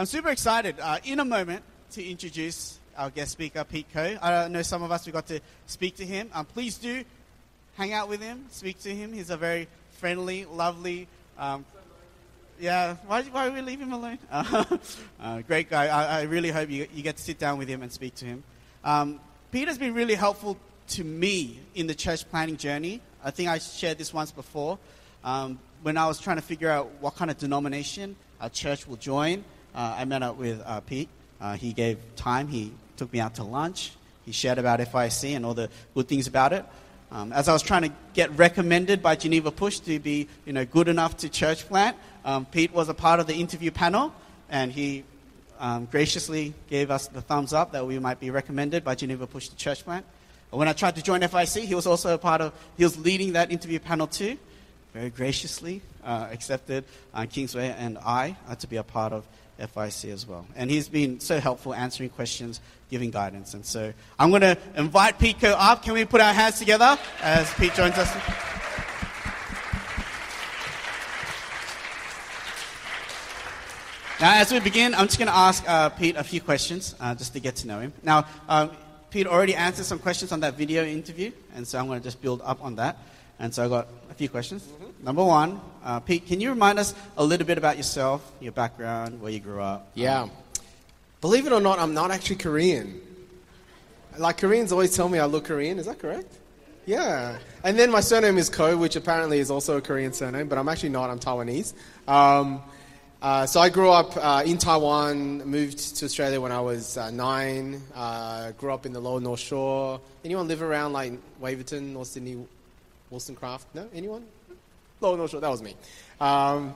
I'm super excited uh, in a moment to introduce our guest speaker, Pete Ko. I know some of us we got to speak to him. Um, please do hang out with him, speak to him. He's a very friendly, lovely. Um, yeah, why, why we leave him alone? Uh, great guy. I, I, really hope you, you get to sit down with him and speak to him. Um, Peter's been really helpful to me in the church planting journey. I think I shared this once before. Um, when I was trying to figure out what kind of denomination a church will join, uh, I met up with uh, Pete. Uh, he gave time. He took me out to lunch. He shared about FIEC and all the good things about it. Um, as I was trying to get recommended by Geneva Push to be, you know, good enough to church plant, um, Pete was a part of the interview panel, and he um, graciously gave us the thumbs up that we might be recommended by Geneva Push to church plant. When I tried to join FIEC, he was also a part of, he was leading that interview panel too. Very graciously uh, accepted uh, Kingsway and I uh, to be a part of FIEC as well. And he's been so helpful answering questions, giving guidance. And so I'm going to invite Pete Ko up. Can we put our hands together as Pete joins us? Now, as we begin, I'm just going to ask uh, Pete a few questions uh, just to get to know him. Now, um, Pete already answered some questions on that video interview, and so I'm going to just build up on that. And so I've got a few questions. Mm-hmm. Number one, uh, Pete, can you remind us a little bit about yourself, your background, where you grew up? Yeah. Um, Believe it or not, I'm not actually Korean. Like Koreans always tell me I look Korean. Is that correct? Yeah. And then my surname is Ko, which apparently is also a Korean surname, but I'm actually not. I'm Taiwanese. Um, uh, so I grew up uh, in Taiwan, moved to Australia when I was uh, nine, uh, grew up in the lower North Shore. Anyone live around like Waverton or Sydney, Wollstonecraft? No? Anyone? Lower North Shore, that was me. Um,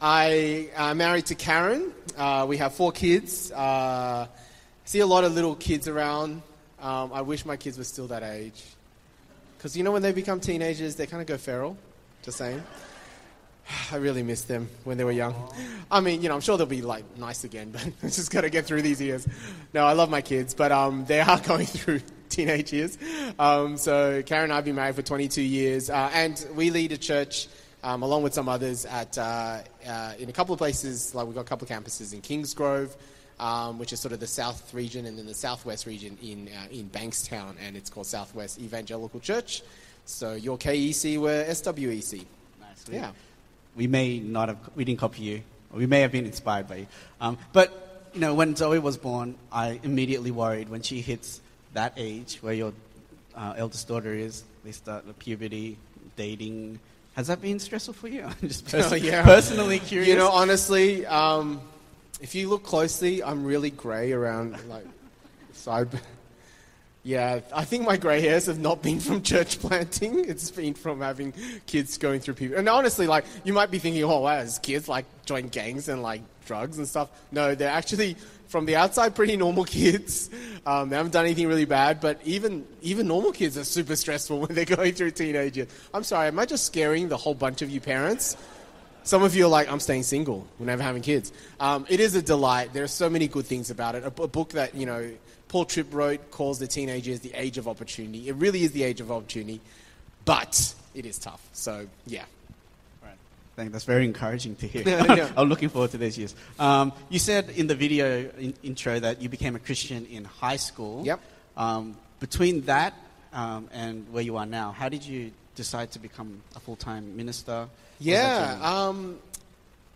I am uh, married to Karen. Uh, we have four kids. see a lot of little kids around. Um, I wish my kids were still that age. Because you know when they become teenagers, they kind of go feral. Just saying. I really miss them when they were young. I mean, you know, I'm sure they'll be like nice again, but I just got to get through these years. No, I love my kids, but um, they are going through teenage years. Um, so Karen and I have been married for 22 years, uh, and we lead a church um, along with some others at uh, uh, in a couple of places. Like we've got a couple of campuses in Kingsgrove. Um, which is sort of the south region, and then the southwest region in uh, in Bankstown, and it's called Southwest Evangelical Church. So your KEC, we're SWEC. Nice. Yeah we may not have, we didn't copy you. We may have been inspired by you. Um, but, you know, when Zoe was born, I immediately worried when she hits that age where your uh, eldest daughter is, they start the puberty, dating. Has that been stressful for you? I'm just personally, yeah. personally curious. You know, honestly, um, if you look closely, I'm really grey around like side yeah, I think my grey hairs have not been from church planting. It's been from having kids going through people. And honestly, like, you might be thinking, oh, wow, as kids, like, join gangs and, like, drugs and stuff. No, they're actually, from the outside, pretty normal kids. Um, they haven't done anything really bad, but even, even normal kids are super stressful when they're going through teenage years. I'm sorry, am I just scaring the whole bunch of you parents? Some of you are like, I'm staying single. We're never having kids. Um, it is a delight. There are so many good things about it. A, a book that, you know, Paul Tripp wrote calls the teenagers the age of opportunity. It really is the age of opportunity, but it is tough. So, yeah. Think that's very encouraging to hear. I'm looking forward to those years. Um, you said in the video in, intro that you became a Christian in high school. Yep. Um, between that um, and where you are now, how did you decide to become a full time minister? Yeah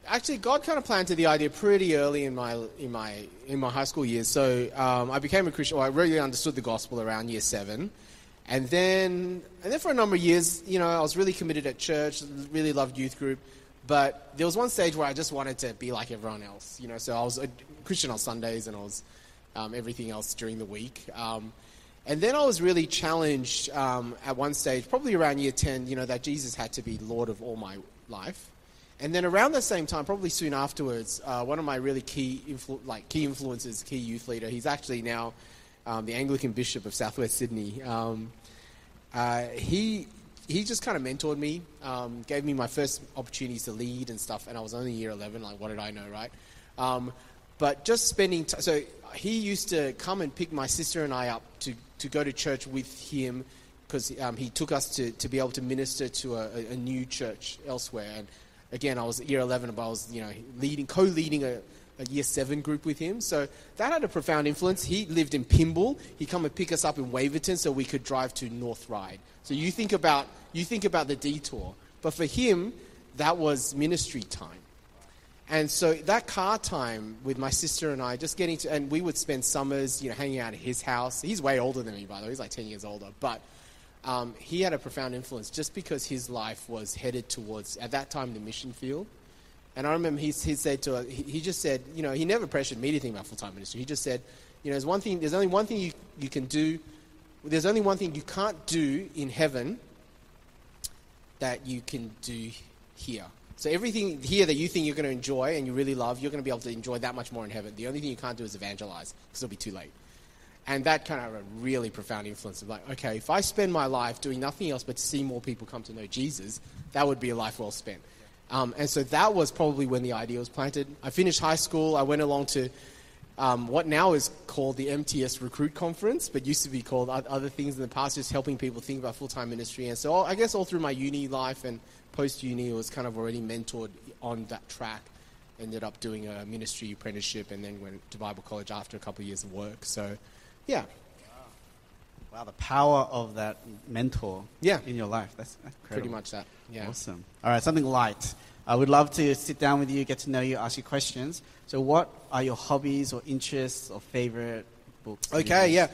actually, God kind of planted the idea pretty early in my in my in my high school years. So um, I became a Christian. Well, I really understood the gospel around year seven, and then and then for a number of years, you know, I was really committed at church. Really loved youth group, but there was one stage where I just wanted to be like everyone else. You know, so I was a Christian on Sundays and I was um, everything else during the week. Um, and then I was really challenged um, at one stage, probably around year 10, you know, that Jesus had to be Lord of all my life. And then around the same time, probably soon afterwards, uh, one of my really key, influ- like key influences, key youth leader, he's actually now um, the Anglican Bishop of Southwest Sydney. Um, uh, he he just kind of mentored me, um, gave me my first opportunities to lead and stuff. And I was only year 11. Like, what did I know, right? Um, but just spending t- so he used to come and pick my sister and I up to to go to church with him because um, he took us to, to be able to minister to a, a, new church elsewhere. And again, I was year 11, but I was, you know, leading, co-leading a, a year seven group with him. So that had a profound influence. He lived in Pymble. He'd come and pick us up in Waverton so we could drive to North Ryde. So you think about you think about the detour. But for him, that was ministry time. And so that car time with my sister and I, just getting to, and we would spend summers, you know, hanging out at his house. He's way older than me, by the way. He's like 10 years older. But um, he had a profound influence just because his life was headed towards, at that time, the mission field. And I remember he, he said to, he, he just said, you know, he never pressured me to think about full-time ministry. He just said, you know, there's one thing, there's only one thing you, you can do, there's only one thing you can't do in heaven that you can do here. So everything here that you think you're going to enjoy and you really love, you're going to be able to enjoy that much more in heaven. The only thing you can't do is evangelize because it'll be too late. And that kind of a really profound influence of like, okay, if I spend my life doing nothing else but to see more people come to know Jesus, that would be a life well spent. Um, and so that was probably when the idea was planted. I finished high school. I went along to um, what now is called the MTS Recruit Conference, but used to be called other things in the past, just helping people think about full time ministry. And so I guess all through my uni life and post uni, I was kind of already mentored on that track. Ended up doing a ministry apprenticeship and then went to Bible college after a couple of years of work. So yeah. Wow, the power of that mentor yeah. in your life. That's, that's pretty much that. Yeah. Awesome. All right, something light. I would love to sit down with you, get to know you, ask you questions. So, what are your hobbies or interests or favorite books? Okay, yeah.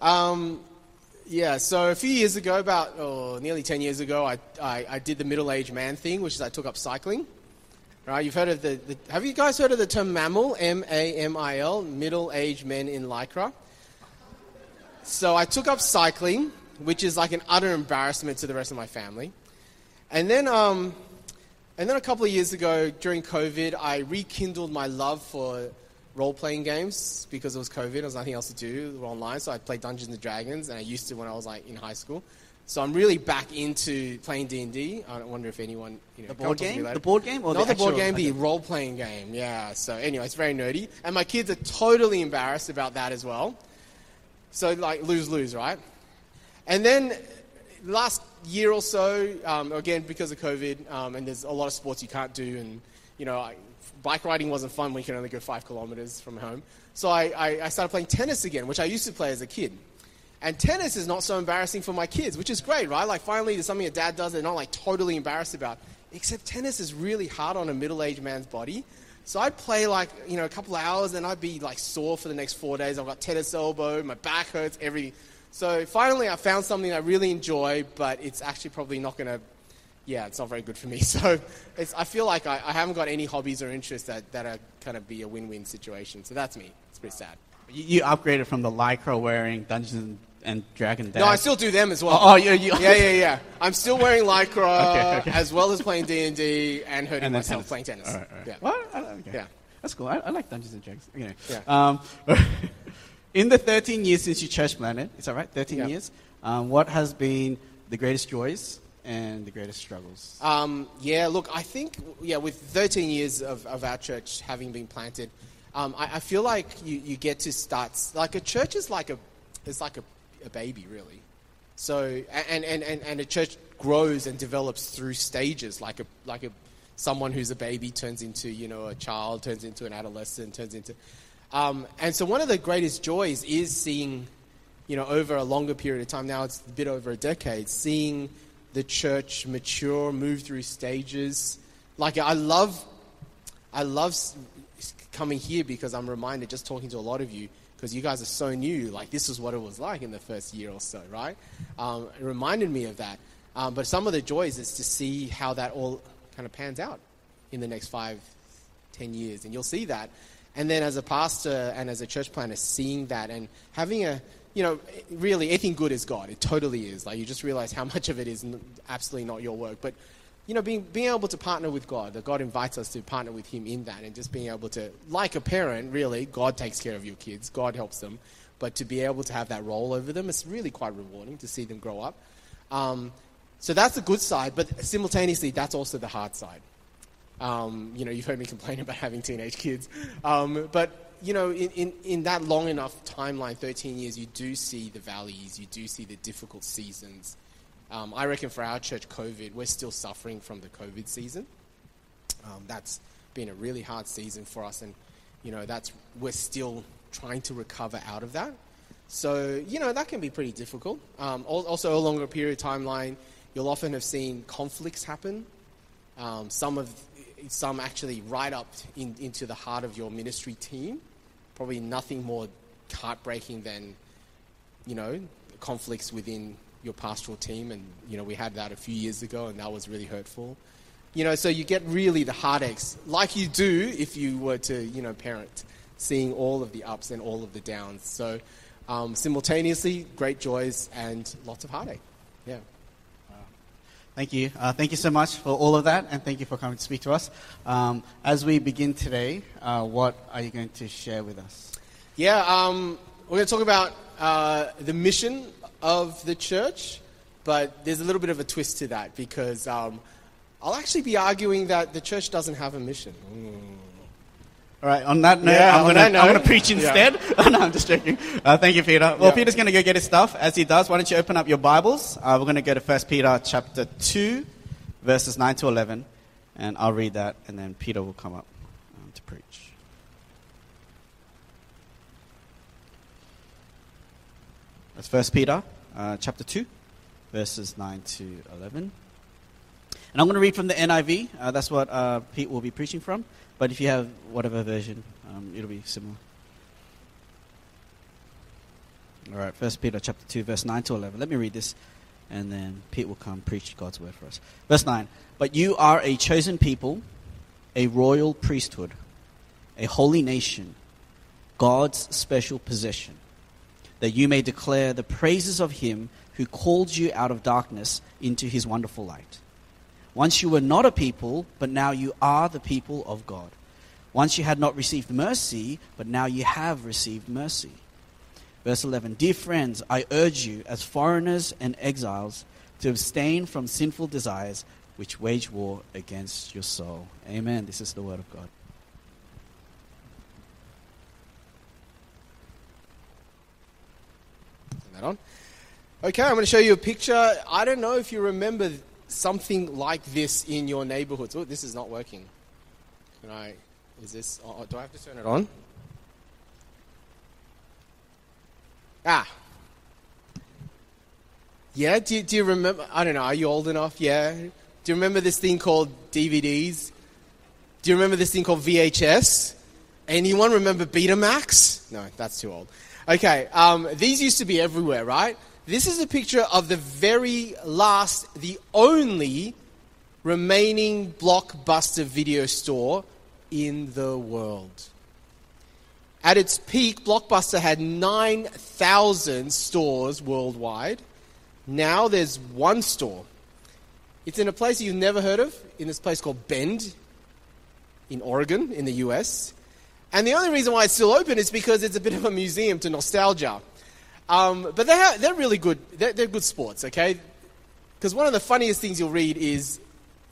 Um, yeah, so a few years ago, about oh, nearly 10 years ago, I, I, I did the middle aged man thing, which is I took up cycling. Right, you've heard of the, the have you guys heard of the term MAMIL, M A M I L, middle aged men in Lycra? So I took up cycling, which is like an utter embarrassment to the rest of my family. And then, um, and then a couple of years ago, during COVID, I rekindled my love for role playing games because it was COVID. There was nothing else to do. We were online, so I played Dungeons and Dragons, and I used to when I was like in high school. So I'm really back into playing D and D. I wonder if anyone, you know, the board game, the board game, or not the, the board game, the role playing game. Yeah. So anyway, it's very nerdy, and my kids are totally embarrassed about that as well. So, like, lose lose, right? And then last year or so, um, again, because of COVID, um, and there's a lot of sports you can't do, and, you know, I, bike riding wasn't fun when you can only go five kilometers from home. So I, I, I started playing tennis again, which I used to play as a kid. And tennis is not so embarrassing for my kids, which is great, right? Like, finally, there's something a dad does they're not, like, totally embarrassed about. Except tennis is really hard on a middle aged man's body. So I'd play like, you know, a couple of hours and I'd be like sore for the next four days. I've got tennis elbow, my back hurts, everything. So finally I found something I really enjoy, but it's actually probably not going to, yeah, it's not very good for me. So I feel like I, I, haven't got any hobbies or interests that, that are kind of be a win-win situation. So that's me. It's pretty sad. You, upgraded from the lycra wearing Dungeons and Dragon Dad. No, I still do them as well. Oh, oh yeah, you, yeah, yeah, yeah. I'm still wearing lycra okay, okay. as well as playing D and D and hurting and myself tennis. playing tennis. All right, all right. Yeah. Well, okay. yeah, that's cool. I, I, like Dungeons and Dragons. You know. Yeah. Um, in the 13 years since you church planted, is that right? 13 yeah. years. Um, what has been the greatest joys and the greatest struggles? Um, yeah, look, I think yeah, with 13 years of, of our church having been planted, um, I, I, feel like you, you get to start like a church is like a it's like a a baby, really. So, and, and, and, and a church grows and develops through stages, like a, like a, someone who's a baby turns into, you know, a child, turns into an adolescent, turns into. Um, and so, one of the greatest joys is seeing, you know, over a longer period of time, now it's a bit over a decade, seeing the church mature, move through stages. Like, I love, I love coming here because I'm reminded, just talking to a lot of you, because you guys are so new. Like this is what it was like in the first year or so, right? Um, it reminded me of that. Um, but some of the joys is to see how that all kind of pans out in the next five, ten years, and you'll see that. And then as a pastor and as a church planter, seeing that and having a you know, really, anything good is God. It totally is. Like, you just realize how much of it is absolutely not your work. But you know, being, being able to partner with God, that God invites us to partner with Him in that, and just being able to, like a parent, really, God takes care of your kids, God helps them, but to be able to have that role over them, it's really quite rewarding to see them grow up. Um, so that's the good side, but simultaneously, that's also the hard side. Um, you know, you've heard me complain about having teenage kids, um, but you know, in, in, in that long enough timeline, 13 years, you do see the valleys, you do see the difficult seasons. Um, I reckon for our church, COVID, we're still suffering from the COVID season. Um, that's been a really hard season for us, and you know, that's we're still trying to recover out of that. So, you know, that can be pretty difficult. Um, also, a longer period timeline, you'll often have seen conflicts happen. Um, some of some actually right up in, into the heart of your ministry team. Probably nothing more heartbreaking than, you know, conflicts within your pastoral team. And, you know, we had that a few years ago, and that was really hurtful. You know, so you get really the heartaches, like you do if you were to, you know, parent, seeing all of the ups and all of the downs. So, um, simultaneously, great joys and lots of heartache. Yeah. Thank you. Uh, thank you so much for all of that, and thank you for coming to speak to us. Um, as we begin today, uh, what are you going to share with us? Yeah, um, we're going to talk about uh, the mission of the church, but there's a little bit of a twist to that because um, I'll actually be arguing that the church doesn't have a mission. Mm. All right, on that note, yeah, I'm going to preach instead. Yeah. no, I'm just joking. Uh, thank you, Peter. Well, yeah. Peter's going to go get his stuff. As he does, why don't you open up your Bibles? Uh, we're going to go to 1 Peter chapter 2, verses 9 to 11, and I'll read that, and then Peter will come up um, to preach. That's 1 Peter uh, chapter 2, verses 9 to 11. And I'm going to read from the NIV. Uh, that's what uh, Pete will be preaching from. But if you have whatever version, um, it'll be similar. All right, First Peter chapter 2, verse 9 to 11. Let me read this, and then Pete will come preach God's word for us. Verse 9. But you are a chosen people, a royal priesthood, a holy nation, God's special possession, that you may declare the praises of him who called you out of darkness into his wonderful light. Once you were not a people, but now you are the people of God. Once you had not received mercy, but now you have received mercy. Verse 11 Dear friends, I urge you, as foreigners and exiles, to abstain from sinful desires which wage war against your soul. Amen. This is the word of God. That on. Okay, I'm going to show you a picture. I don't know if you remember something like this in your neighborhoods. Oh, this is not working. Can I? Is this? Oh, oh, do I have to turn it on? Ah. Yeah. Do do you remember? I don't know. Are you old enough? Yeah. Do you remember this thing called DVDs? Do you remember this thing called VHS? Anyone remember Betamax? No, that's too old. Okay. Um, these used to be everywhere, right? This is a picture of the very last, the only remaining blockbuster video store in the world. At its peak, Blockbuster had 9,000 stores worldwide. Now there's one store. It's in a place you've never heard of, in this place called Bend in Oregon, in the US. And the only reason why it's still open is because it's a bit of a museum to nostalgia. Um, but they're, they're really good. They're, they're good sports, okay? Because one of the funniest things you'll read is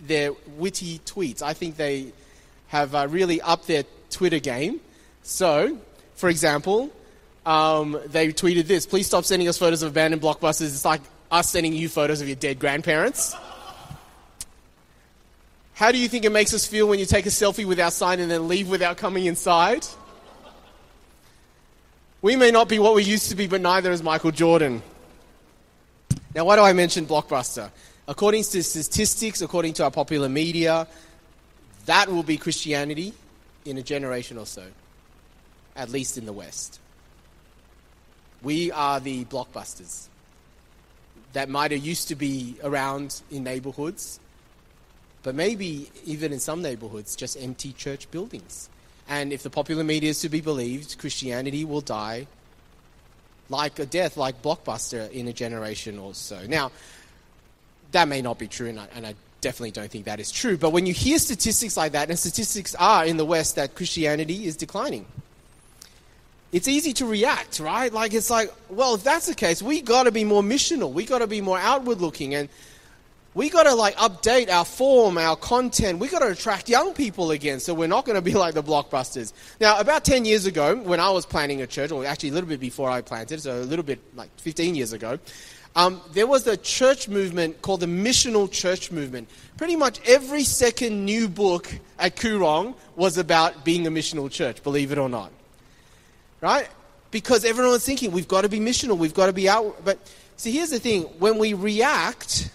their witty tweets. I think they have uh, really upped their Twitter game. So, for example, um, they tweeted this Please stop sending us photos of abandoned blockbusters. It's like us sending you photos of your dead grandparents. How do you think it makes us feel when you take a selfie with our sign and then leave without coming inside? We may not be what we used to be, but neither is Michael Jordan. Now, why do I mention Blockbuster? According to statistics, according to our popular media, that will be Christianity in a generation or so, at least in the West. We are the blockbusters that might have used to be around in neighborhoods, but maybe even in some neighborhoods, just empty church buildings. And if the popular media is to be believed, Christianity will die like a death, like Blockbuster, in a generation or so. Now, that may not be true, and I, and I definitely don't think that is true. But when you hear statistics like that, and statistics are in the West that Christianity is declining, it's easy to react, right? Like it's like, well, if that's the case, we got to be more missional. We got to be more outward looking, and we got to like update our form, our content. We got to attract young people again, so we're not going to be like the blockbusters. Now, about 10 years ago, when I was planning a church, or actually a little bit before I planted, so a little bit like 15 years ago, Um, there was a church movement called the Missional Church Movement. Pretty much every second new book at Koorong was about being a missional church, believe it or not. Right? Because everyone was thinking, we've got to be missional, we've got to be out. But see, here's the thing when we react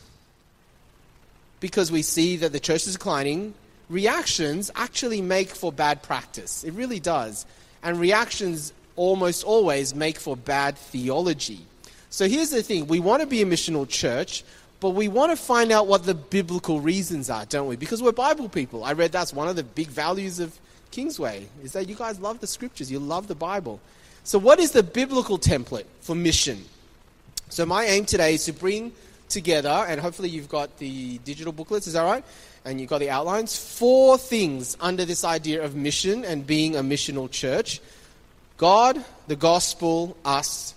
because we see that the church is declining, reactions actually make for bad practice. It really does. And reactions almost always make for bad theology. So here's the thing we want to be a missional church, but we want to find out what the biblical reasons are, don't we? Because we're Bible people. I read that's one of the big values of Kingsway, is that you guys love the scriptures, you love the Bible. So, what is the biblical template for mission? So, my aim today is to bring together, and hopefully you've got the digital booklets, is that right? And you've got the outlines. Four things under this idea of mission and being a missional church God, the gospel, us,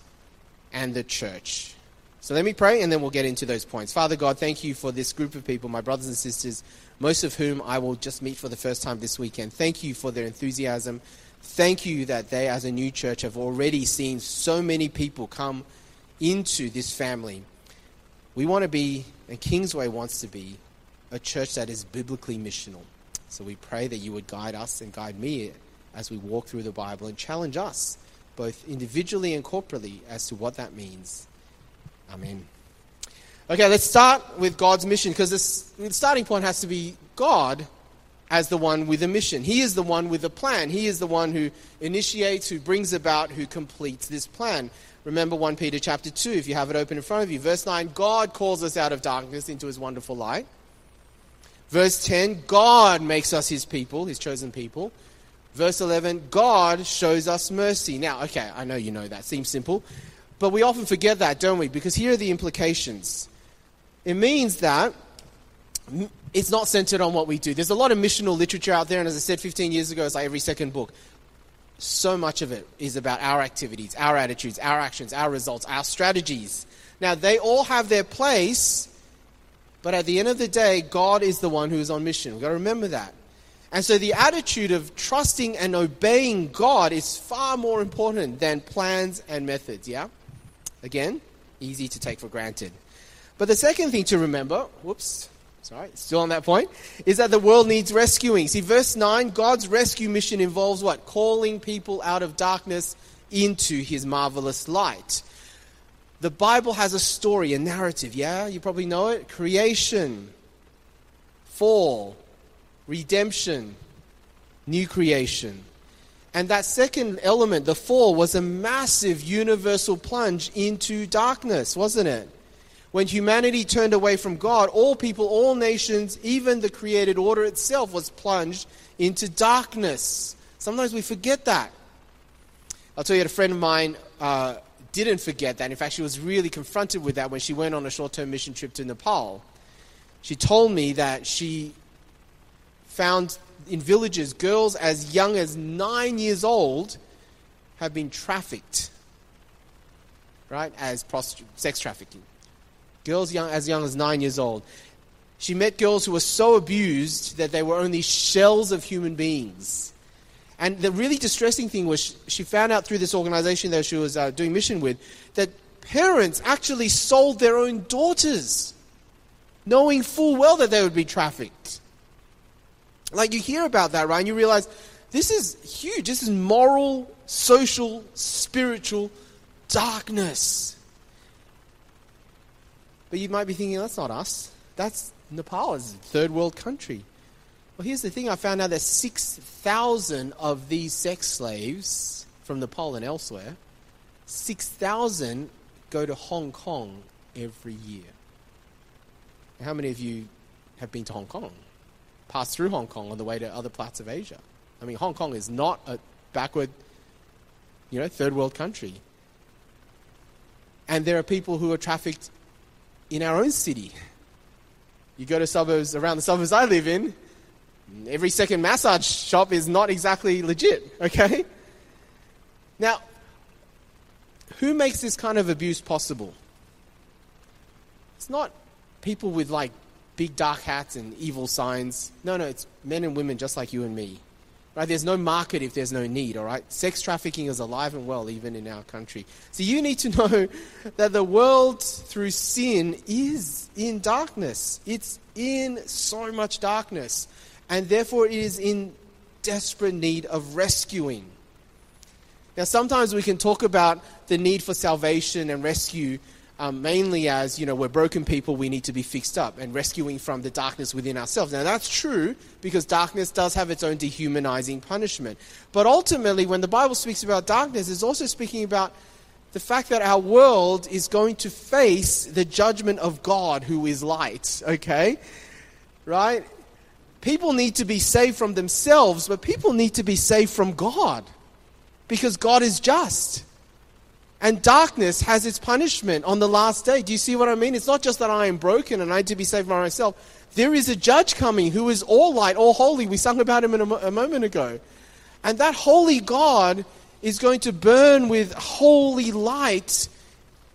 and the church. So let me pray and then we'll get into those points. Father God, thank you for this group of people, my brothers and sisters, most of whom I will just meet for the first time this weekend. Thank you for their enthusiasm. Thank you that they, as a new church, have already seen so many people come into this family. We want to be, and Kingsway wants to be, a church that is biblically missional. So we pray that you would guide us and guide me as we walk through the Bible and challenge us, both individually and corporately, as to what that means. Amen. Okay, let's start with God's mission because the starting point has to be God as the one with a mission. He is the one with a plan. He is the one who initiates, who brings about, who completes this plan. Remember 1 Peter chapter 2, if you have it open in front of you. Verse 9 God calls us out of darkness into his wonderful light. Verse 10 God makes us his people, his chosen people. Verse 11 God shows us mercy. Now, okay, I know you know that. Seems simple. But we often forget that, don't we? Because here are the implications. It means that it's not centered on what we do. There's a lot of missional literature out there, and as I said 15 years ago, it's like every second book so much of it is about our activities, our attitudes, our actions, our results, our strategies. Now, they all have their place, but at the end of the day, God is the one who is on mission. We've got to remember that. And so the attitude of trusting and obeying God is far more important than plans and methods, yeah? Again, easy to take for granted. But the second thing to remember, whoops, Sorry, still on that point, is that the world needs rescuing. See, verse 9, God's rescue mission involves what? Calling people out of darkness into his marvelous light. The Bible has a story, a narrative, yeah? You probably know it. Creation, fall, redemption, new creation. And that second element, the fall, was a massive universal plunge into darkness, wasn't it? When humanity turned away from God, all people, all nations, even the created order itself was plunged into darkness. Sometimes we forget that. I'll tell you, a friend of mine uh, didn't forget that. In fact, she was really confronted with that when she went on a short term mission trip to Nepal. She told me that she found in villages girls as young as nine years old have been trafficked, right, as sex trafficking girls young, as young as nine years old. She met girls who were so abused that they were only shells of human beings. And the really distressing thing was she found out through this organization that she was uh, doing mission with that parents actually sold their own daughters, knowing full well that they would be trafficked. Like you hear about that, right? And you realize this is huge. This is moral, social, spiritual darkness. But you might be thinking, that's not us. That's Nepal, is a third world country. Well, here's the thing I found out that 6,000 of these sex slaves from Nepal and elsewhere, 6,000 go to Hong Kong every year. How many of you have been to Hong Kong? Passed through Hong Kong on the way to other parts of Asia? I mean, Hong Kong is not a backward, you know, third world country. And there are people who are trafficked in our own city. You go to suburbs around the suburbs I live in, every second massage shop is not exactly legit, okay? Now, who makes this kind of abuse possible? It's not people with like big dark hats and evil signs. No, no, it's men and women just like you and me. Right? There's no market if there's no need, all right? Sex trafficking is alive and well even in our country. So you need to know that the world through sin is in darkness. It's in so much darkness. And therefore it is in desperate need of rescuing. Now, sometimes we can talk about the need for salvation and rescue um, mainly as, you know, we're broken people, we need to be fixed up and rescuing from the darkness within ourselves. Now, that's true because darkness does have its own dehumanizing punishment. But ultimately, when the Bible speaks about darkness, it's also speaking about the fact that our world is going to face the judgment of God who is light, okay? Right? People need to be saved from themselves, but people need to be saved from God because God is just. And darkness has its punishment on the last day. Do you see what I mean? It's not just that I am broken and I need to be saved by myself. There is a judge coming who is all light, all holy. We sung about him a, a moment ago. And that holy God is going to burn with holy light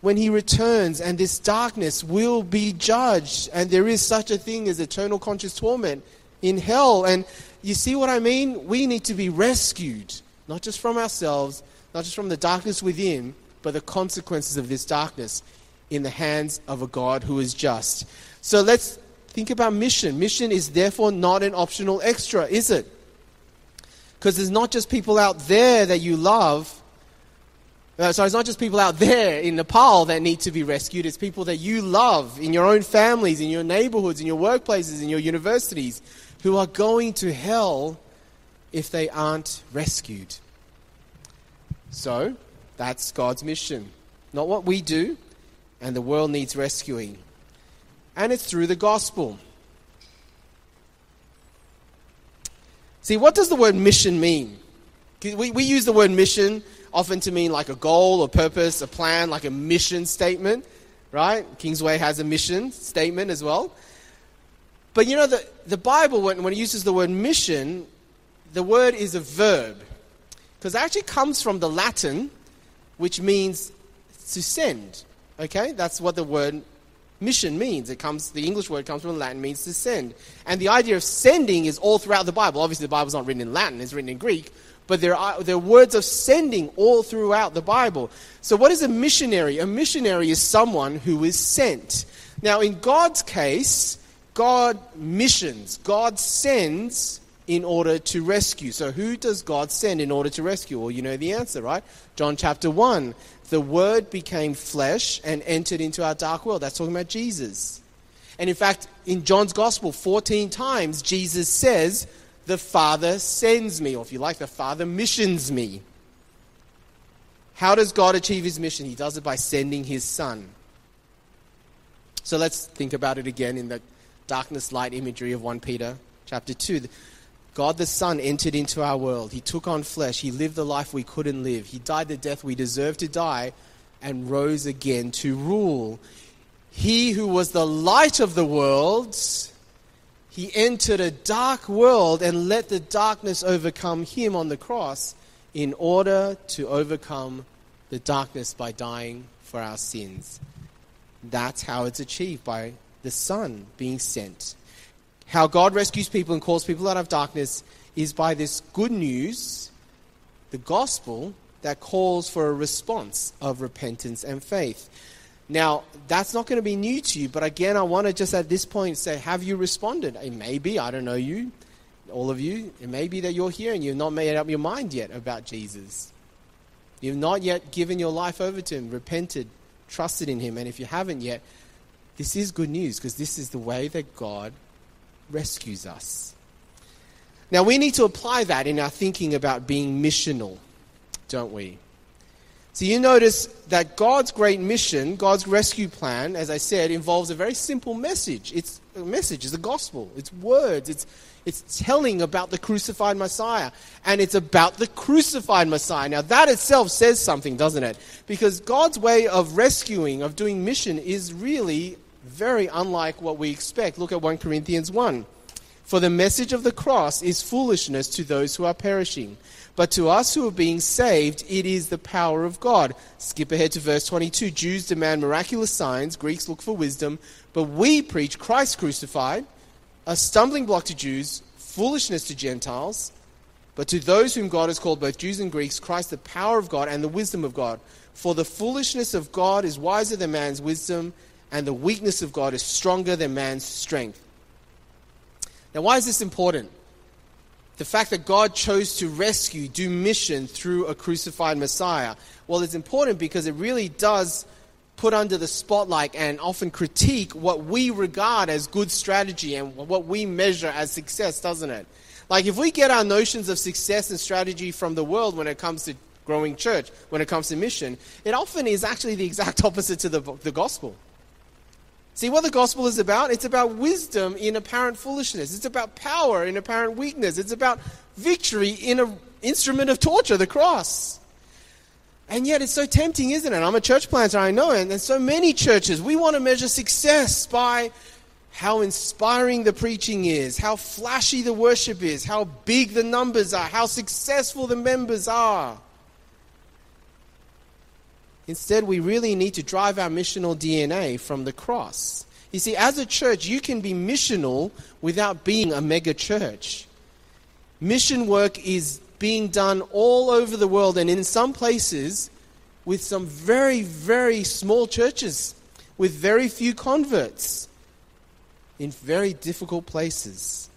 when he returns, and this darkness will be judged. And there is such a thing as eternal conscious torment in hell. And you see what I mean? We need to be rescued, not just from ourselves, not just from the darkness within, but the consequences of this darkness in the hands of a God who is just. So let's think about mission. Mission is therefore not an optional extra, is it? Because there's not just people out there that you love. Uh, so it's not just people out there in Nepal that need to be rescued. It's people that you love in your own families, in your neighborhoods, in your workplaces, in your universities, who are going to hell if they aren't rescued. So, that's God's mission. Not what we do, and the world needs rescuing. And it's through the gospel. See, what does the word mission mean? We, we use the word mission often to mean like a goal or purpose, a plan, like a mission statement, right? Kingsway has a mission statement as well. But you know, the, the Bible, when, when it uses the word mission, the word is a verb. Because it actually comes from the Latin which means to send. Okay? That's what the word mission means. It comes the English word comes from Latin means to send. And the idea of sending is all throughout the Bible. Obviously the Bible's not written in Latin, it's written in Greek, but there are there are words of sending all throughout the Bible. So what is a missionary? A missionary is someone who is sent. Now in God's case, God missions. God sends in order to rescue. So, who does God send in order to rescue? Well, you know the answer, right? John chapter 1. The Word became flesh and entered into our dark world. That's talking about Jesus. And in fact, in John's Gospel, 14 times, Jesus says, The Father sends me, or if you like, the Father missions me. How does God achieve his mission? He does it by sending his Son. So let's think about it again in the darkness light imagery of 1 Peter chapter 2. God the Son entered into our world. He took on flesh. He lived the life we couldn't live. He died the death we deserved to die and rose again to rule. He who was the light of the world, he entered a dark world and let the darkness overcome him on the cross in order to overcome the darkness by dying for our sins. That's how it's achieved by the Son being sent. How God rescues people and calls people out of darkness is by this good news, the gospel, that calls for a response of repentance and faith. Now, that's not going to be new to you, but again, I want to just at this point say, have you responded? It may be, I don't know you, all of you, it may be that you're here and you've not made up your mind yet about Jesus. You've not yet given your life over to Him, repented, trusted in Him, and if you haven't yet, this is good news because this is the way that God rescues us. Now, we need to apply that in our thinking about being missional, don't we? So, you notice that God's great mission, God's rescue plan, as I said, involves a very simple message. It's a message, it's a gospel, it's words, it's, it's telling about the crucified Messiah. And it's about the crucified Messiah. Now, that itself says something, doesn't it? Because God's way of rescuing, of doing mission, is really very unlike what we expect. Look at 1 Corinthians 1. For the message of the cross is foolishness to those who are perishing, but to us who are being saved, it is the power of God. Skip ahead to verse 22. Jews demand miraculous signs, Greeks look for wisdom, but we preach Christ crucified, a stumbling block to Jews, foolishness to Gentiles. But to those whom God has called, both Jews and Greeks, Christ the power of God and the wisdom of God. For the foolishness of God is wiser than man's wisdom, and the weakness of God is stronger than man's strength. Now, why is this important? The fact that God chose to rescue, do mission through a crucified Messiah. Well, it's important because it really does put under the spotlight and often critique what we regard as good strategy and what we measure as success, doesn't it? Like, if we get our notions of success and strategy from the world when it comes to growing church, when it comes to mission, it often is actually the exact opposite to the, the gospel. See what the gospel is about? It's about wisdom in apparent foolishness. It's about power in apparent weakness. It's about victory in an instrument of torture, the cross. And yet it's so tempting, isn't it? I'm a church planter, I know, and, and so many churches, we want to measure success by how inspiring the preaching is, how flashy the worship is, how big the numbers are, how successful the members are. Instead, we really need to drive our missional DNA from the cross. You see, as a church, you can be missional without being a mega church. Mission work is being done all over the world and in some places with some very, very small churches with very few converts in very difficult places.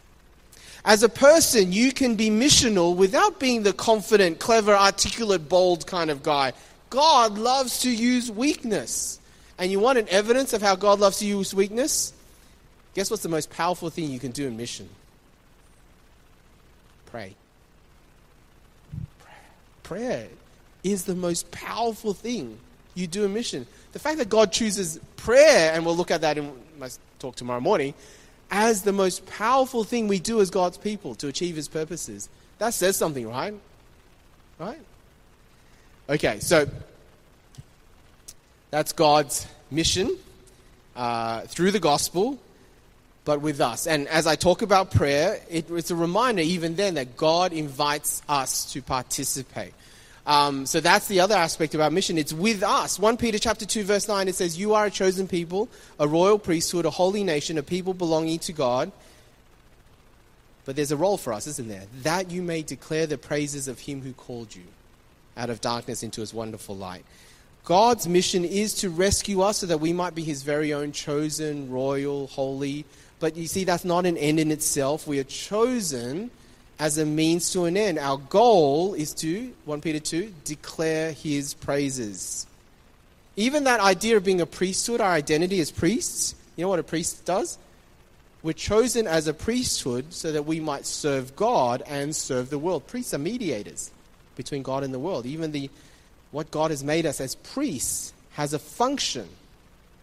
As a person, you can be missional without being the confident, clever, articulate, bold kind of guy. God loves to use weakness. And you want an evidence of how God loves to use weakness? Guess what's the most powerful thing you can do in mission? Pray. Prayer is the most powerful thing you do in mission. The fact that God chooses prayer, and we'll look at that in my talk tomorrow morning, as the most powerful thing we do as God's people to achieve his purposes. That says something, right? Right? Okay, so that's God's mission uh, through the gospel, but with us. And as I talk about prayer, it, it's a reminder even then that God invites us to participate. Um, so that's the other aspect about mission. It's with us. 1 Peter chapter 2 verse 9 it says, "You are a chosen people, a royal priesthood, a holy nation, a people belonging to God." But there's a role for us, isn't there? That you may declare the praises of him who called you out of darkness into his wonderful light. God's mission is to rescue us so that we might be his very own chosen, royal, holy. But you see, that's not an end in itself. We are chosen as a means to an end. Our goal is to, 1 Peter 2, declare his praises. Even that idea of being a priesthood, our identity as priests, you know what a priest does? We're chosen as a priesthood so that we might serve God and serve the world. Priests are mediators between God and the world. Even the what God has made us as priests has a function,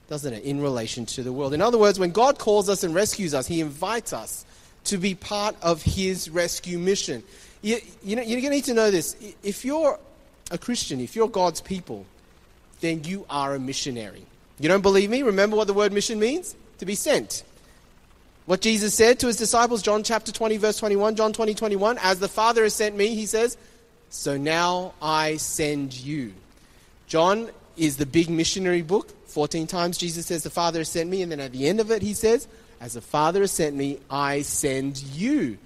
doesn't it, in relation to the world. In other words, when God calls us and rescues us, He invites us to be part of His rescue mission. You, you know, you need to know this. If you're a Christian, if you're God's people, then you are a missionary. You don't believe me? Remember what the word mission means? To be sent. What Jesus said to his disciples, John chapter 20, verse 21, John 20, 21, as the Father has sent me, he says, so now I send you. John is the big missionary book. 14 times Jesus says, The Father has sent me. And then at the end of it, he says, As the Father has sent me, I send you.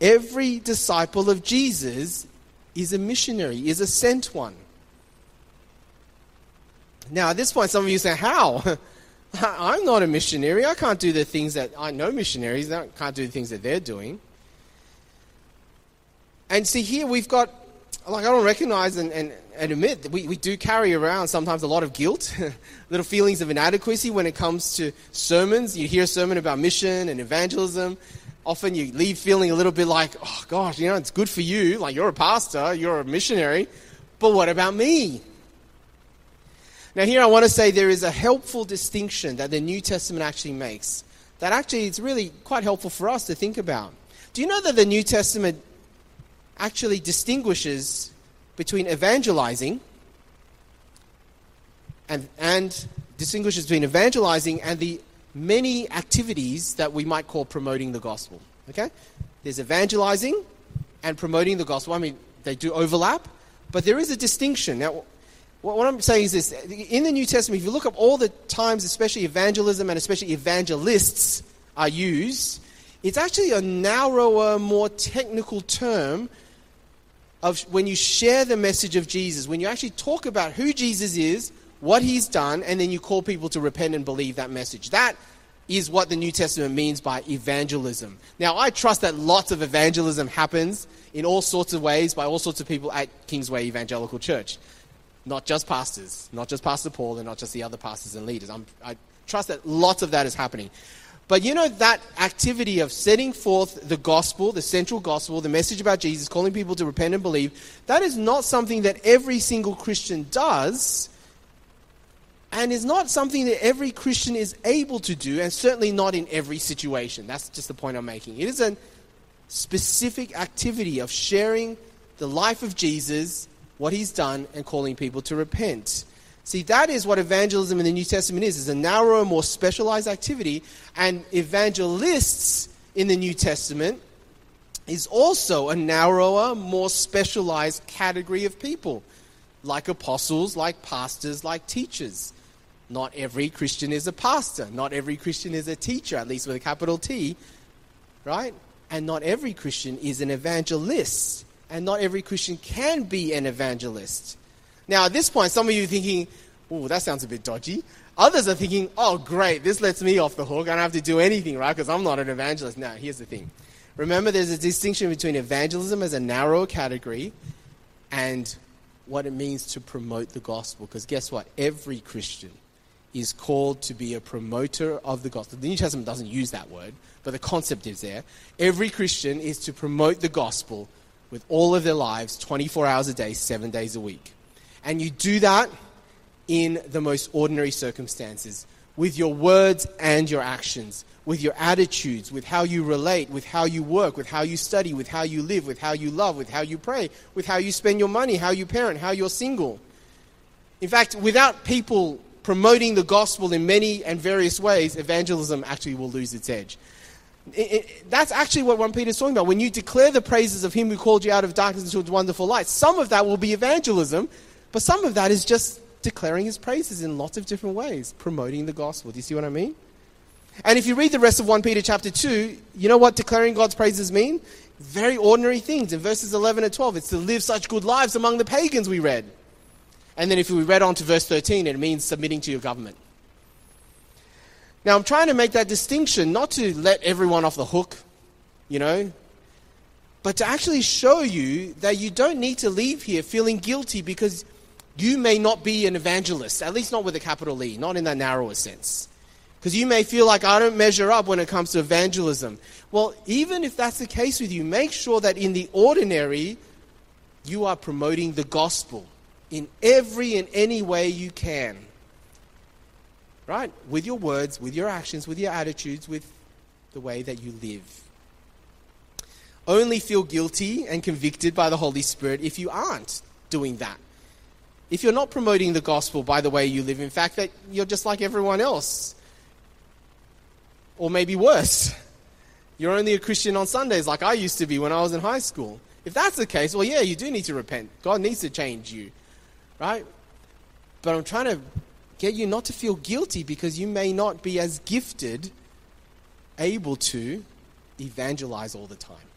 Every disciple of Jesus is a missionary, is a sent one. Now, at this point, some of you say, How? I'm not a missionary. I can't do the things that I know missionaries. I can't do the things that they're doing. And see, here we've got like I don't recognize and, and, and admit that we, we do carry around sometimes a lot of guilt, little feelings of inadequacy when it comes to sermons. You hear a sermon about mission and evangelism. Often you leave feeling a little bit like, oh gosh, you know, it's good for you. Like you're a pastor, you're a missionary. But what about me? Now, here I want to say there is a helpful distinction that the New Testament actually makes that actually it's really quite helpful for us to think about. Do you know that the New Testament actually distinguishes between evangelizing and, and distinguishes between evangelizing and the many activities that we might call promoting the gospel. Okay? There's evangelizing and promoting the gospel. I mean, they do overlap, but there is a distinction. Now, what I'm saying is this in the New Testament, if you look up all the times, especially evangelism and especially evangelists are used, it's actually a narrower, more technical term of when you share the message of Jesus, when you actually talk about who Jesus is, what he's done, and then you call people to repent and believe that message. That is what the New Testament means by evangelism. Now, I trust that lots of evangelism happens in all sorts of ways by all sorts of people at Kingsway Evangelical Church. Not just pastors, not just Pastor Paul, and not just the other pastors and leaders. I'm, I trust that lots of that is happening. But you know, that activity of setting forth the gospel, the central gospel, the message about Jesus, calling people to repent and believe, that is not something that every single Christian does, and is not something that every Christian is able to do, and certainly not in every situation. That's just the point I'm making. It is a specific activity of sharing the life of Jesus, what he's done, and calling people to repent. See, that is what evangelism in the New Testament is. It's a narrower, more specialized activity. And evangelists in the New Testament is also a narrower, more specialized category of people, like apostles, like pastors, like teachers. Not every Christian is a pastor. Not every Christian is a teacher, at least with a capital T, right? And not every Christian is an evangelist. And not every Christian can be an evangelist. Now, at this point, some of you are thinking, oh, that sounds a bit dodgy. Others are thinking, oh, great, this lets me off the hook. I don't have to do anything, right? Because I'm not an evangelist. Now, here's the thing. Remember, there's a distinction between evangelism as a narrow category and what it means to promote the gospel. Because guess what? Every Christian is called to be a promoter of the gospel. The New Testament doesn't use that word, but the concept is there. Every Christian is to promote the gospel with all of their lives, 24 hours a day, seven days a week. And you do that in the most ordinary circumstances with your words and your actions, with your attitudes, with how you relate, with how you work, with how you study, with how you live, with how you love, with how you pray, with how you spend your money, how you parent, how you're single. In fact, without people promoting the gospel in many and various ways, evangelism actually will lose its edge. It, it, that's actually what 1 Peter is talking about. When you declare the praises of him who called you out of darkness into his wonderful light, some of that will be evangelism, but some of that is just declaring his praises in lots of different ways, promoting the gospel. Do you see what I mean? And if you read the rest of 1 Peter chapter 2, you know what declaring God's praises mean? Very ordinary things. In verses 11 and 12, it's to live such good lives among the pagans, we read. And then if we read on to verse 13, it means submitting to your government. Now, I'm trying to make that distinction, not to let everyone off the hook, you know, but to actually show you that you don't need to leave here feeling guilty because you may not be an evangelist, at least not with a capital E, not in that narrower sense. Because you may feel like I don't measure up when it comes to evangelism. Well, even if that's the case with you, make sure that in the ordinary, you are promoting the gospel in every and any way you can. Right? With your words, with your actions, with your attitudes, with the way that you live. Only feel guilty and convicted by the Holy Spirit if you aren't doing that if you're not promoting the gospel by the way you live, in fact, that you're just like everyone else. Or maybe worse, you're only a Christian on Sundays like I used to be when I was in high school. If that's the case, well, yeah, you do need to repent. God needs to change you, right? But I'm trying to get you not to feel guilty because you may not be as gifted, able to evangelize all the time.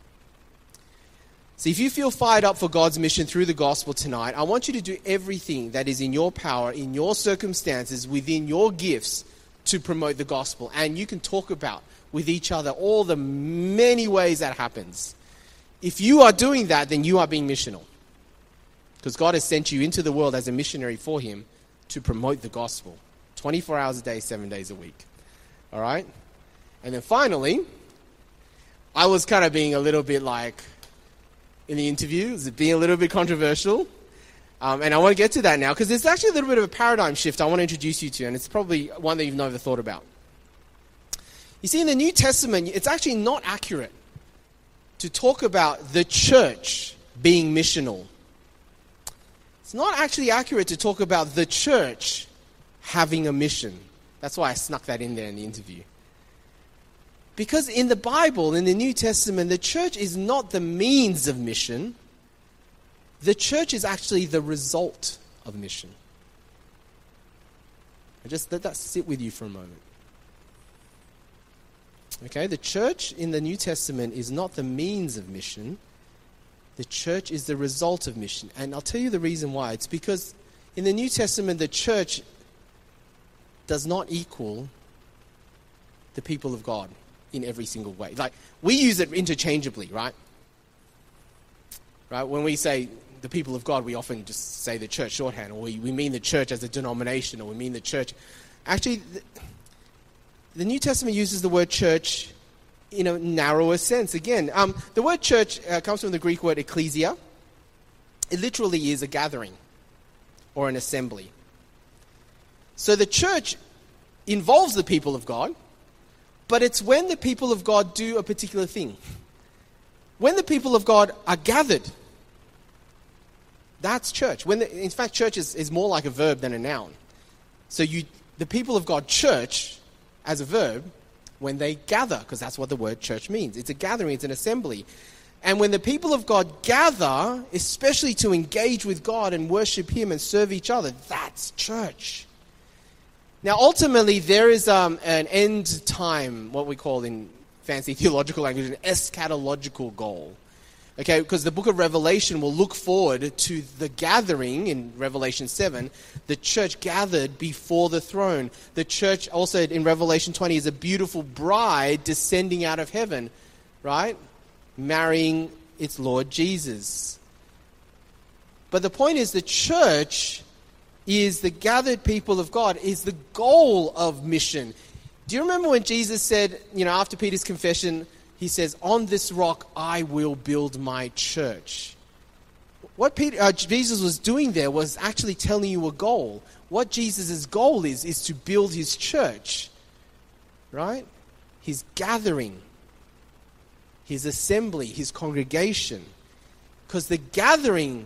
See, if you feel fired up for God's mission through the gospel tonight, I want you to do everything that is in your power, in your circumstances, within your gifts to promote the gospel. And you can talk about with each other all the many ways that happens. If you are doing that, then you are being missional. Because God has sent you into the world as a missionary for Him to promote the gospel 24 hours a day, seven days a week. All right? And then finally, I was kind of being a little bit like, in the interview. It's being a little bit controversial. Um, and I want to get to that now because there's actually a little bit of a paradigm shift I want to introduce you to, and it's probably one that you've never thought about. You see, in the New Testament, it's actually not accurate to talk about the church being missional. It's not actually accurate to talk about the church having a mission. That's why I snuck that in there in the interview. Because in the Bible, in the New Testament, the church is not the means of mission, the church is actually the result of mission. I just let that sit with you for a moment. Okay, the church in the New Testament is not the means of mission, The church is the result of mission. And I'll tell you the reason why. It's because in the New Testament, the church does not equal the people of God in every single way. Like, we use it interchangeably, right? Right? When we say the people of God, we often just say the church shorthand, or we, we mean the church as a denomination, or we mean the church. Actually, the, the New Testament uses the word church in a narrower sense. Again, um, the word church uh, comes from the Greek word ecclesia. It literally is a gathering or an assembly. So the church involves the people of God, but it's when the people of God do a particular thing. When the people of God are gathered, that's church. When the, in fact, church is, is more like a verb than a noun. So you, the people of God, church, as a verb, when they gather, because that's what the word church means. It's a gathering, it's an assembly. And when the people of God gather, especially to engage with God and worship Him and serve each other, that's church. Now, ultimately, there is um, an end time, what we call in fancy theological language, an eschatological goal. Okay, because the book of Revelation will look forward to the gathering in Revelation 7, the church gathered before the throne. The church also in Revelation 20 is a beautiful bride descending out of heaven, right? Marrying its Lord Jesus. But the point is, the church is the gathered people of God, is the goal of mission. Do you remember when Jesus said, you know, after Peter's confession, he says, On this rock I will build my church. What Peter, uh, Jesus was doing there was actually telling you a goal. What Jesus' goal is, is to build his church, right? His gathering, his assembly, his congregation. Because the gathering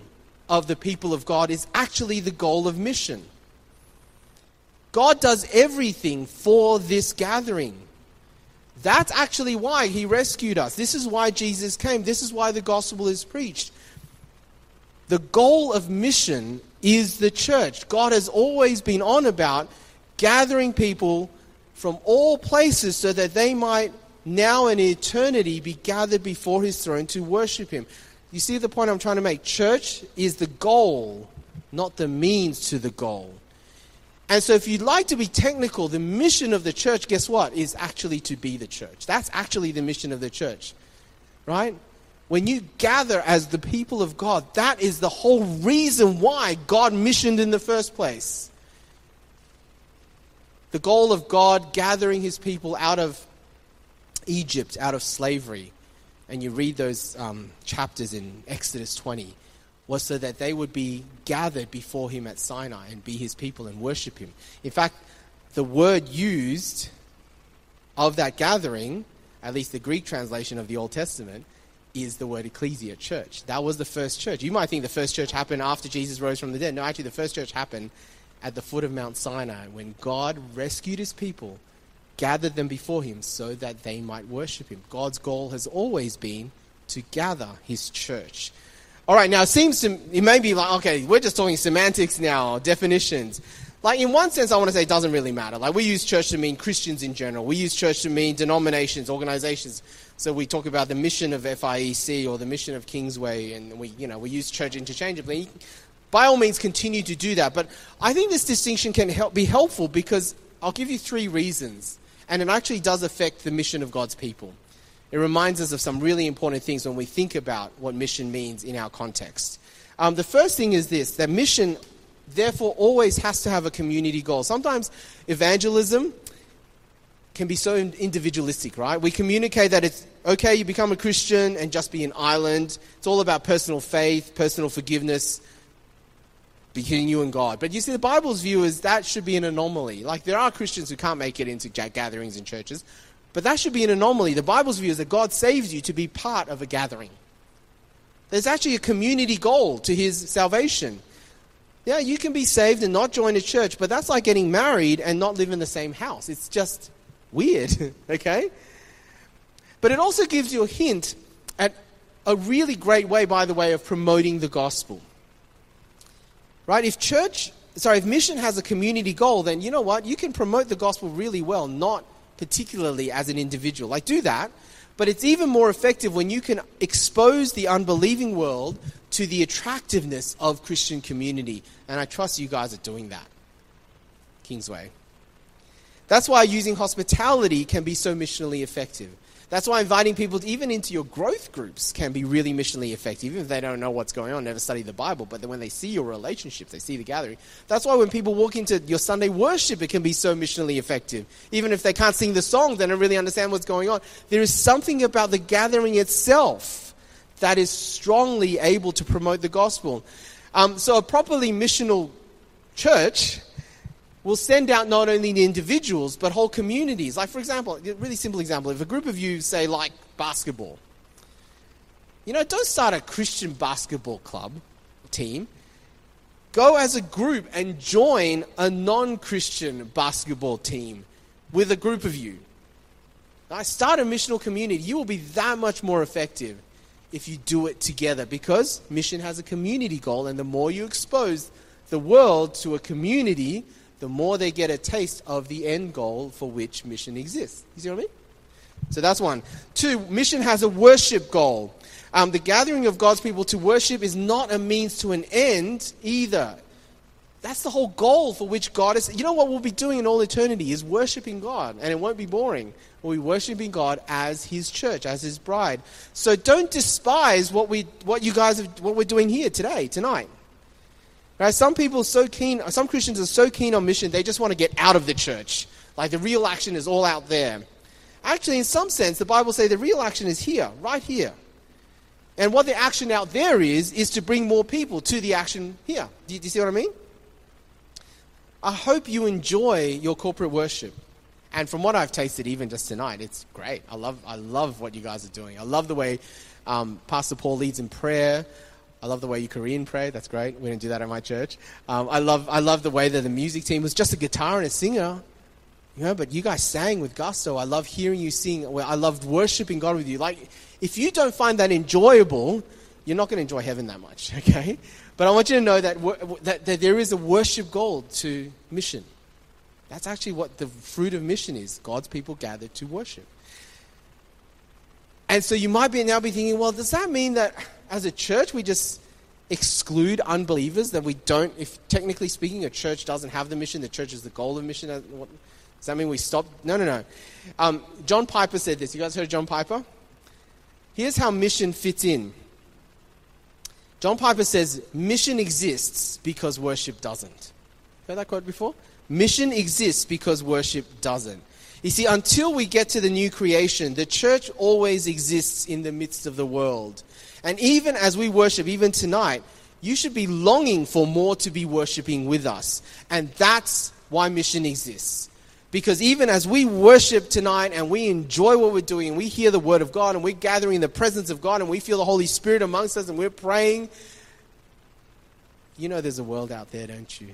of the people of God is actually the goal of mission. God does everything for this gathering. That's actually why he rescued us. This is why Jesus came. This is why the gospel is preached. The goal of mission is the church. God has always been on about gathering people from all places so that they might now in eternity be gathered before his throne to worship him. You see the point I'm trying to make? Church is the goal, not the means to the goal. And so, if you'd like to be technical, the mission of the church, guess what? Is actually to be the church. That's actually the mission of the church. Right? When you gather as the people of God, that is the whole reason why God missioned in the first place. The goal of God gathering his people out of Egypt, out of slavery, and you read those um, chapters in Exodus 20 was so that they would be gathered before him at Sinai and be his people and worship him. In fact, the word used of that gathering, at least the Greek translation of the Old Testament, is the word ecclesia, church. That was the first church. You might think the first church happened after Jesus rose from the dead. No, actually, the first church happened at the foot of Mount Sinai when God rescued his people, gathered them before him so that they might worship him. God's goal has always been to gather his church. All right, now it seems to, it may be like, okay, we're just talking semantics now, definitions. Like, in one sense, I want to say it doesn't really matter. Like, we use church to mean Christians in general. We use church to mean denominations, organizations. So we talk about the mission of FIEC or the mission of Kingsway, and we, you know, we use church interchangeably. By all means, continue to do that. But I think this distinction can help, be helpful because I'll give you three reasons. And it actually does affect the mission of God's people. It reminds us of some really important things when we think about what mission means in our context. Um, the first thing is this that mission, therefore, always has to have a community goal. Sometimes evangelism can be so individualistic, right? We communicate that it's okay, you become a Christian and just be an island. It's all about personal faith, personal forgiveness, between you and God. But you see, the Bible's view is that should be an anomaly. Like, there are Christians who can't make it into gatherings and churches, but that should be an anomaly. The Bible's view is that God saves you to be part of a gathering. There's actually a community goal to his salvation. Yeah, you can be saved and not join a church, but that's like getting married and not live in the same house. It's just weird, okay? But it also gives you a hint at a really great way, by the way, of promoting the gospel. Right? If church, sorry, if mission has a community goal, then you know what? You can promote the gospel really well, not particularly as an individual. Like, do that, But it's even more effective when you can expose the unbelieving world to the attractiveness of Christian community. And I trust you guys are doing that. Kingsway. That's why using hospitality can be so missionally effective. That's why inviting people to, even into your growth groups can be really missionally effective, even if they don't know what's going on, never study the Bible. But then when they see your relationships, they see the gathering. That's why when people walk into your Sunday worship, it can be so missionally effective. Even if they can't sing the song, they don't really understand what's going on. There is something about the gathering itself that is strongly able to promote the gospel. Um, so a properly missional church will send out not only the individuals, but whole communities. Like, for example, a really simple example if a group of you, say, like basketball, you know, don't start a Christian basketball club team. Go as a group and join a non Christian basketball team with a group of you. Now, start a missional community. You will be that much more effective if you do it together because mission has a community goal, and the more you expose the world to a community, the more they get a taste of the end goal for which mission exists. You see what I mean? So that's one. Two, mission has a worship goal. Um, the gathering of God's people to worship is not a means to an end either. That's the whole goal for which God is. You know what we'll be doing in all eternity is worshiping God, and it won't be boring. We'll be worshiping God as His church, as His bride. So don't despise what we, what you guys, have, what we're doing here today, tonight. Right? Some people so keen, some Christians are so keen on mission, they just want to get out of the church. Like the real action is all out there. Actually, in some sense, the Bible says the real action is here, right here. And what the action out there is, is to bring more people to the action here. Do you, do you see what I mean? I hope you enjoy your corporate worship. And from what I've tasted, even just tonight, it's great. I love, I love what you guys are doing. I love the way um, Pastor Paul leads in prayer. I love the way you Korean pray. That's great. We don't do that at my church. Um, I love I love the way that the music team was just a guitar and a singer. You know, but you guys sang with gusto. I love hearing you sing. I loved worshiping God with you. Like, if you don't find that enjoyable, you're not going to enjoy heaven that much, okay? But I want you to know that, that, that there is a worship goal to mission. That's actually what the fruit of mission is God's people gathered to worship. And so you might be now be thinking, well, does that mean that as a church, we just exclude unbelievers, that we don't, if technically speaking, a church doesn't have the mission, the church is the goal of mission. Uh, does that mean we stop? No, no, no. Um, John Piper said this. You guys heard John Piper? Here's how mission fits in. John Piper says, mission exists because worship doesn't. Heard that quote before? Mission exists because worship doesn't. You see, until we get to the new creation, the church always exists in the midst of the world. And even as we worship, even tonight, you should be longing for more to be worshiping with us. And that's why mission exists. Because even as we worship tonight and we enjoy what we're doing and we hear the word of God and we're gathering in the presence of God and we feel the Holy Spirit amongst us and we're praying, you know there's a world out there, don't you?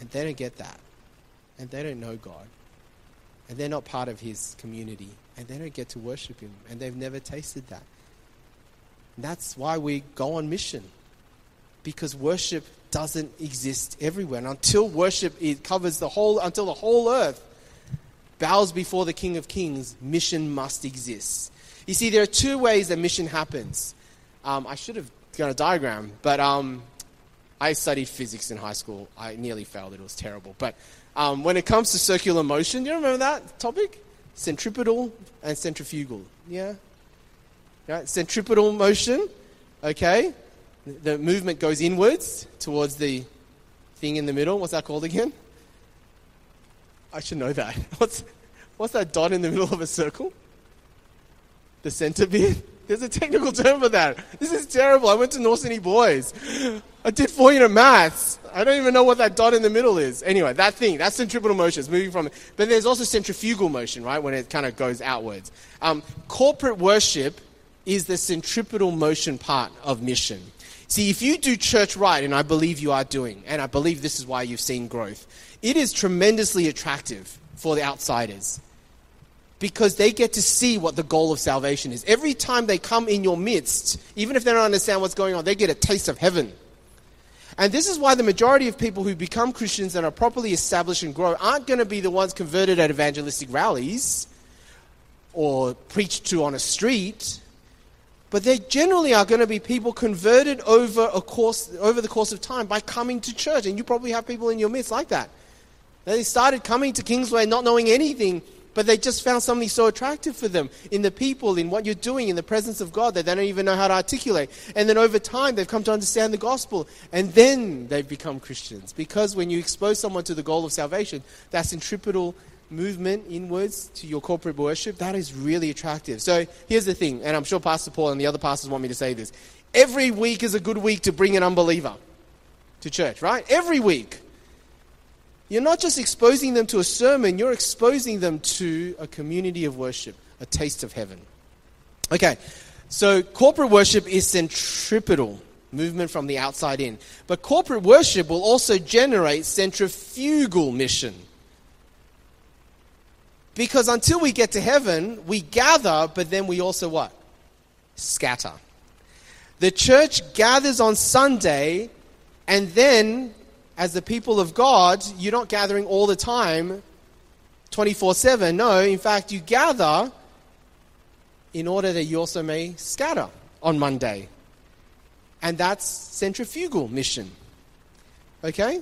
And they don't get that. And they don't know God. And they're not part of His community and they don't get to worship Him, and they've never tasted that. And that's why we go on mission, because worship doesn't exist everywhere. And until worship it covers the whole, until the whole earth bows before the King of Kings, mission must exist. You see, there are two ways that mission happens. Um, I should have got a diagram, but um, I studied physics in high school. I nearly failed it. It was terrible. But um, when it comes to circular motion, do you remember that topic? Centripetal and centrifugal. Yeah? Right? Centripetal motion, okay? The movement goes inwards towards the thing in the middle. What's that called again? I should know that. What's, what's that dot in the middle of a circle? The center bit? There's a technical term for that. This is terrible. I went to North Sydney Boys. I did four unit maths. I don't even know what that dot in the middle is. Anyway, that thing, that's centripetal motion. It's moving from. But there's also centrifugal motion, right, when it kind of goes outwards. Um, corporate worship is the centripetal motion part of mission. See, if you do church right, and I believe you are doing, and I believe this is why you've seen growth, it is tremendously attractive for the outsiders because they get to see what the goal of salvation is. Every time they come in your midst, even if they don't understand what's going on, they get a taste of heaven. And this is why the majority of people who become Christians and are properly established and grow aren't going to be the ones converted at evangelistic rallies. or preached to on a street, but they generally are going to be people converted over a course over the course of time by coming to church, and you probably have people in your midst like that. They started coming to Kingsway not knowing anything, but they just found something so attractive for them in the people, in what you're doing, in the presence of God that they don't even know how to articulate. And then over time, they've come to understand the gospel, and then they've become Christians. Because when you expose someone to the goal of salvation, that centripetal movement inwards to your corporate worship, that is really attractive. So here's the thing, and I'm sure Pastor Paul and the other pastors want me to say this. Every week is a good week to bring an unbeliever to church, right? Every week. You're not just exposing them to a sermon, you're exposing them to a community of worship, a taste of heaven. Okay, so corporate worship is centripetal, movement from the outside in. But corporate worship will also generate centrifugal mission. Because until we get to heaven, we gather, but then we also what? Scatter. The church gathers on Sunday, and then as the people of God, you're not gathering all the time 24 7. No, in fact, you gather in order that you also may scatter on Monday. And that's centrifugal mission. Okay?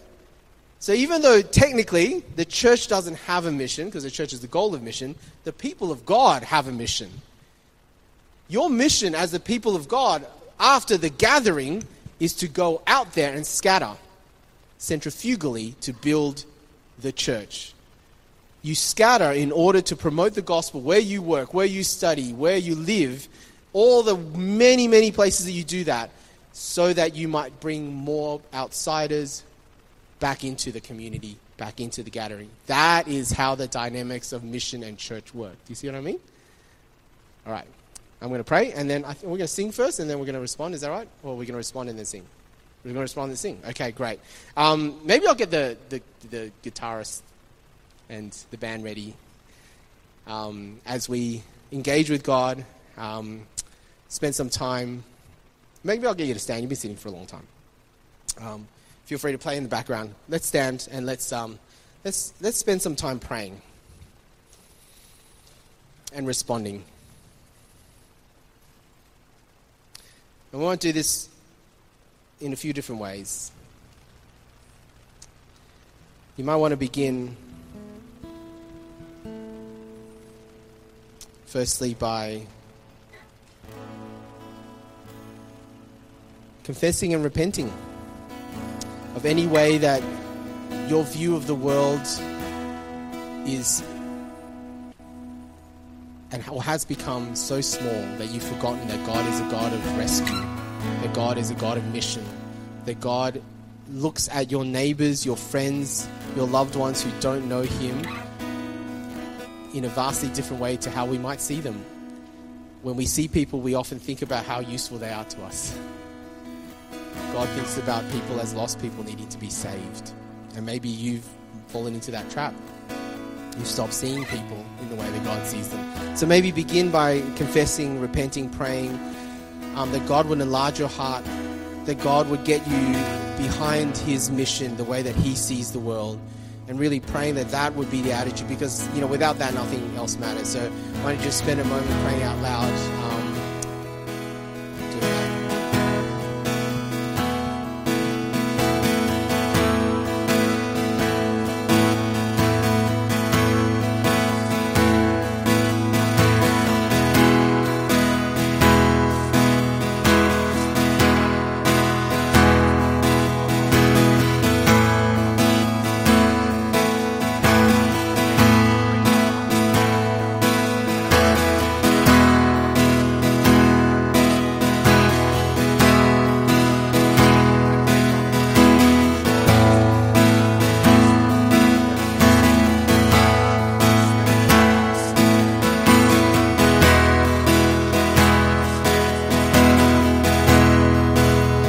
So even though technically the church doesn't have a mission, because the church is the goal of mission, the people of God have a mission. Your mission as the people of God after the gathering is to go out there and scatter centrifugally to build the church. You scatter in order to promote the gospel where you work, where you study, where you live, all the many, many places that you do that, so that you might bring more outsiders back into the community, back into the gathering. That is how the dynamics of mission and church work. Do you see what I mean? All right. I'm going to pray, and then we're going to sing first, and then we're going to respond. Is that right? Or we're going to respond and then sing? We're going to respond and sing. Okay, great. Um, maybe I'll get the, the, the, guitarist and the band ready um, as we engage with God, um, spend some time. Maybe I'll get you to stand. You've been sitting for a long time. Um, feel free to play in the background. Let's stand and let's, um, let's, let's spend some time praying and responding. And we won't do this in a few different ways. You might want to begin, firstly, by confessing and repenting of any way that your view of the world is and has become so small that you've forgotten that God is a God of rescue that God is a God of mission, that God looks at your neighbors, your friends, your loved ones who don't know Him in a vastly different way to how we might see them. When we see people, we often think about how useful they are to us. God thinks about people as lost people needing to be saved. And maybe you've fallen into that trap. You've stopped seeing people in the way that God sees them. So maybe begin by confessing, repenting, praying, um, that God would enlarge your heart, that God would get you behind His mission, the way that He sees the world, and really praying that that would be the attitude because, you know, without that, nothing else matters. So why don't you just spend a moment praying out loud?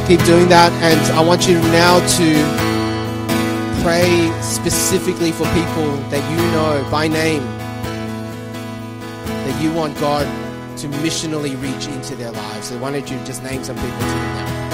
Keep doing that. And I want you now to pray specifically for people that you know by name, that you want God to missionally reach into their lives. So why don't you just name some people to me now?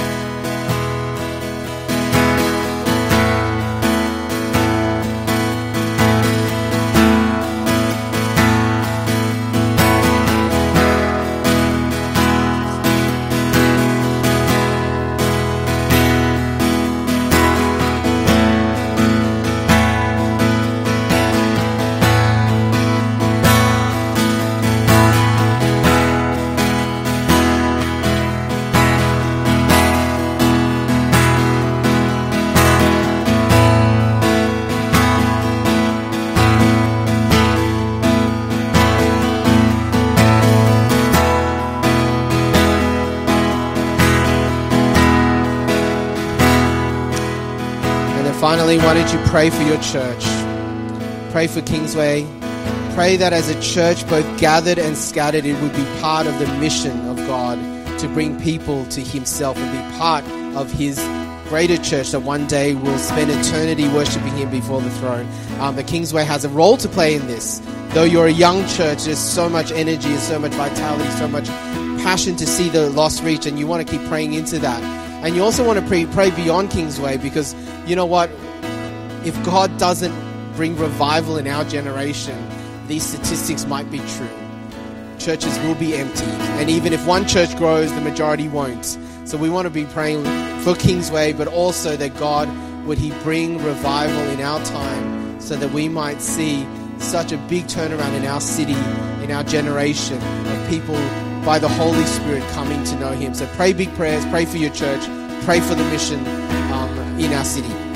Finally, why don't you pray for your church? Pray for Kingsway. Pray that as a church, both gathered and scattered, it would be part of the mission of God to bring people to Himself and be part of His greater church that one day will spend eternity worshiping Him before the throne. Um, the Kingsway has a role to play in this. Though you're a young church, there's so much energy and so much vitality, so much passion to see the lost reach, and you want to keep praying into that. And you also want to pray, pray beyond Kingsway because you know what? If God doesn't bring revival in our generation, these statistics might be true. Churches will be empty. And even if one church grows, the majority won't. So we want to be praying for Kingsway, but also that God would He bring revival in our time so that we might see such a big turnaround in our city, in our generation of people by the Holy Spirit coming to know Him. So pray big prayers, pray for your church, pray for the mission um, in our city.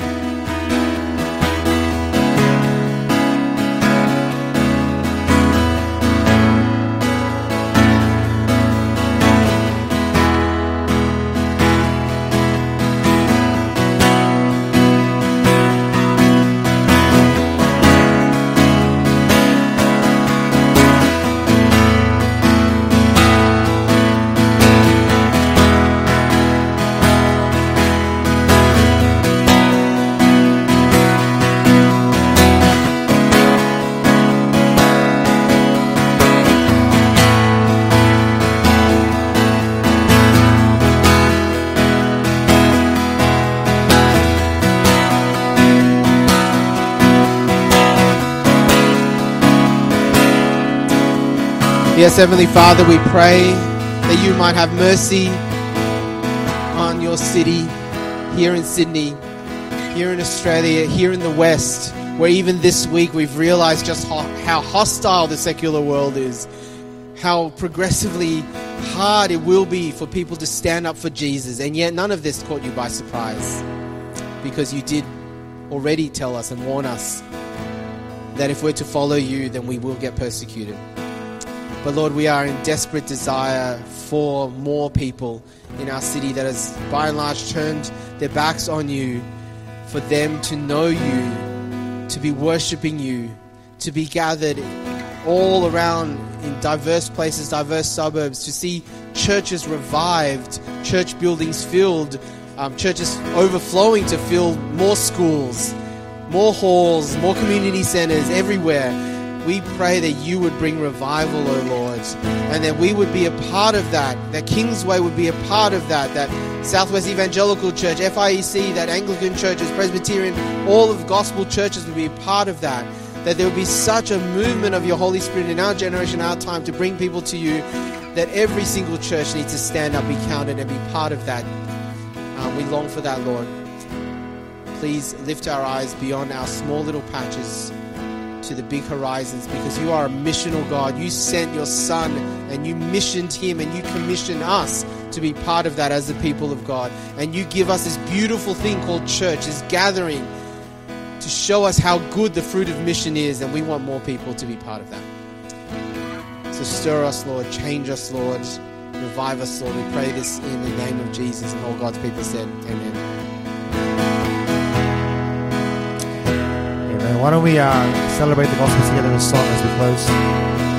Yes, Heavenly Father, we pray that you might have mercy on your city here in Sydney, here in Australia, here in the West, where even this week we've realized just how, how hostile the secular world is, how progressively hard it will be for people to stand up for Jesus, and yet none of this caught you by surprise because you did already tell us and warn us that if we're to follow you, then we will get persecuted. But Lord, we are in desperate desire for more people in our city that has by and large turned their backs on you, for them to know you, to be worshipping you, to be gathered all around in diverse places, diverse suburbs, to see churches revived, church buildings filled, um, churches overflowing to fill more schools, more halls, more community centers everywhere we pray that you would bring revival, O oh Lord, and that we would be a part of that, that Kingsway would be a part of that, that Southwest Evangelical Church, FIEC, that Anglican churches, Presbyterian, all of gospel churches would be a part of that. That there would be such a movement of your Holy Spirit in our generation, our time, to bring people to you, that every single church needs to stand up, be counted, and be part of that. Um, we long for that, Lord. Please lift our eyes beyond our small little patches to the big horizons because you are a missional God. You sent your Son and you missioned him and you commissioned us to be part of that as the people of God. And you give us this beautiful thing called church, this gathering to show us how good the fruit of mission is. And we want more people to be part of that. So stir us, Lord. Change us, Lord. Revive us, Lord. We pray this in the name of Jesus. And all God's people said, Amen. Why don't we uh, celebrate the gospel together in a song as we close?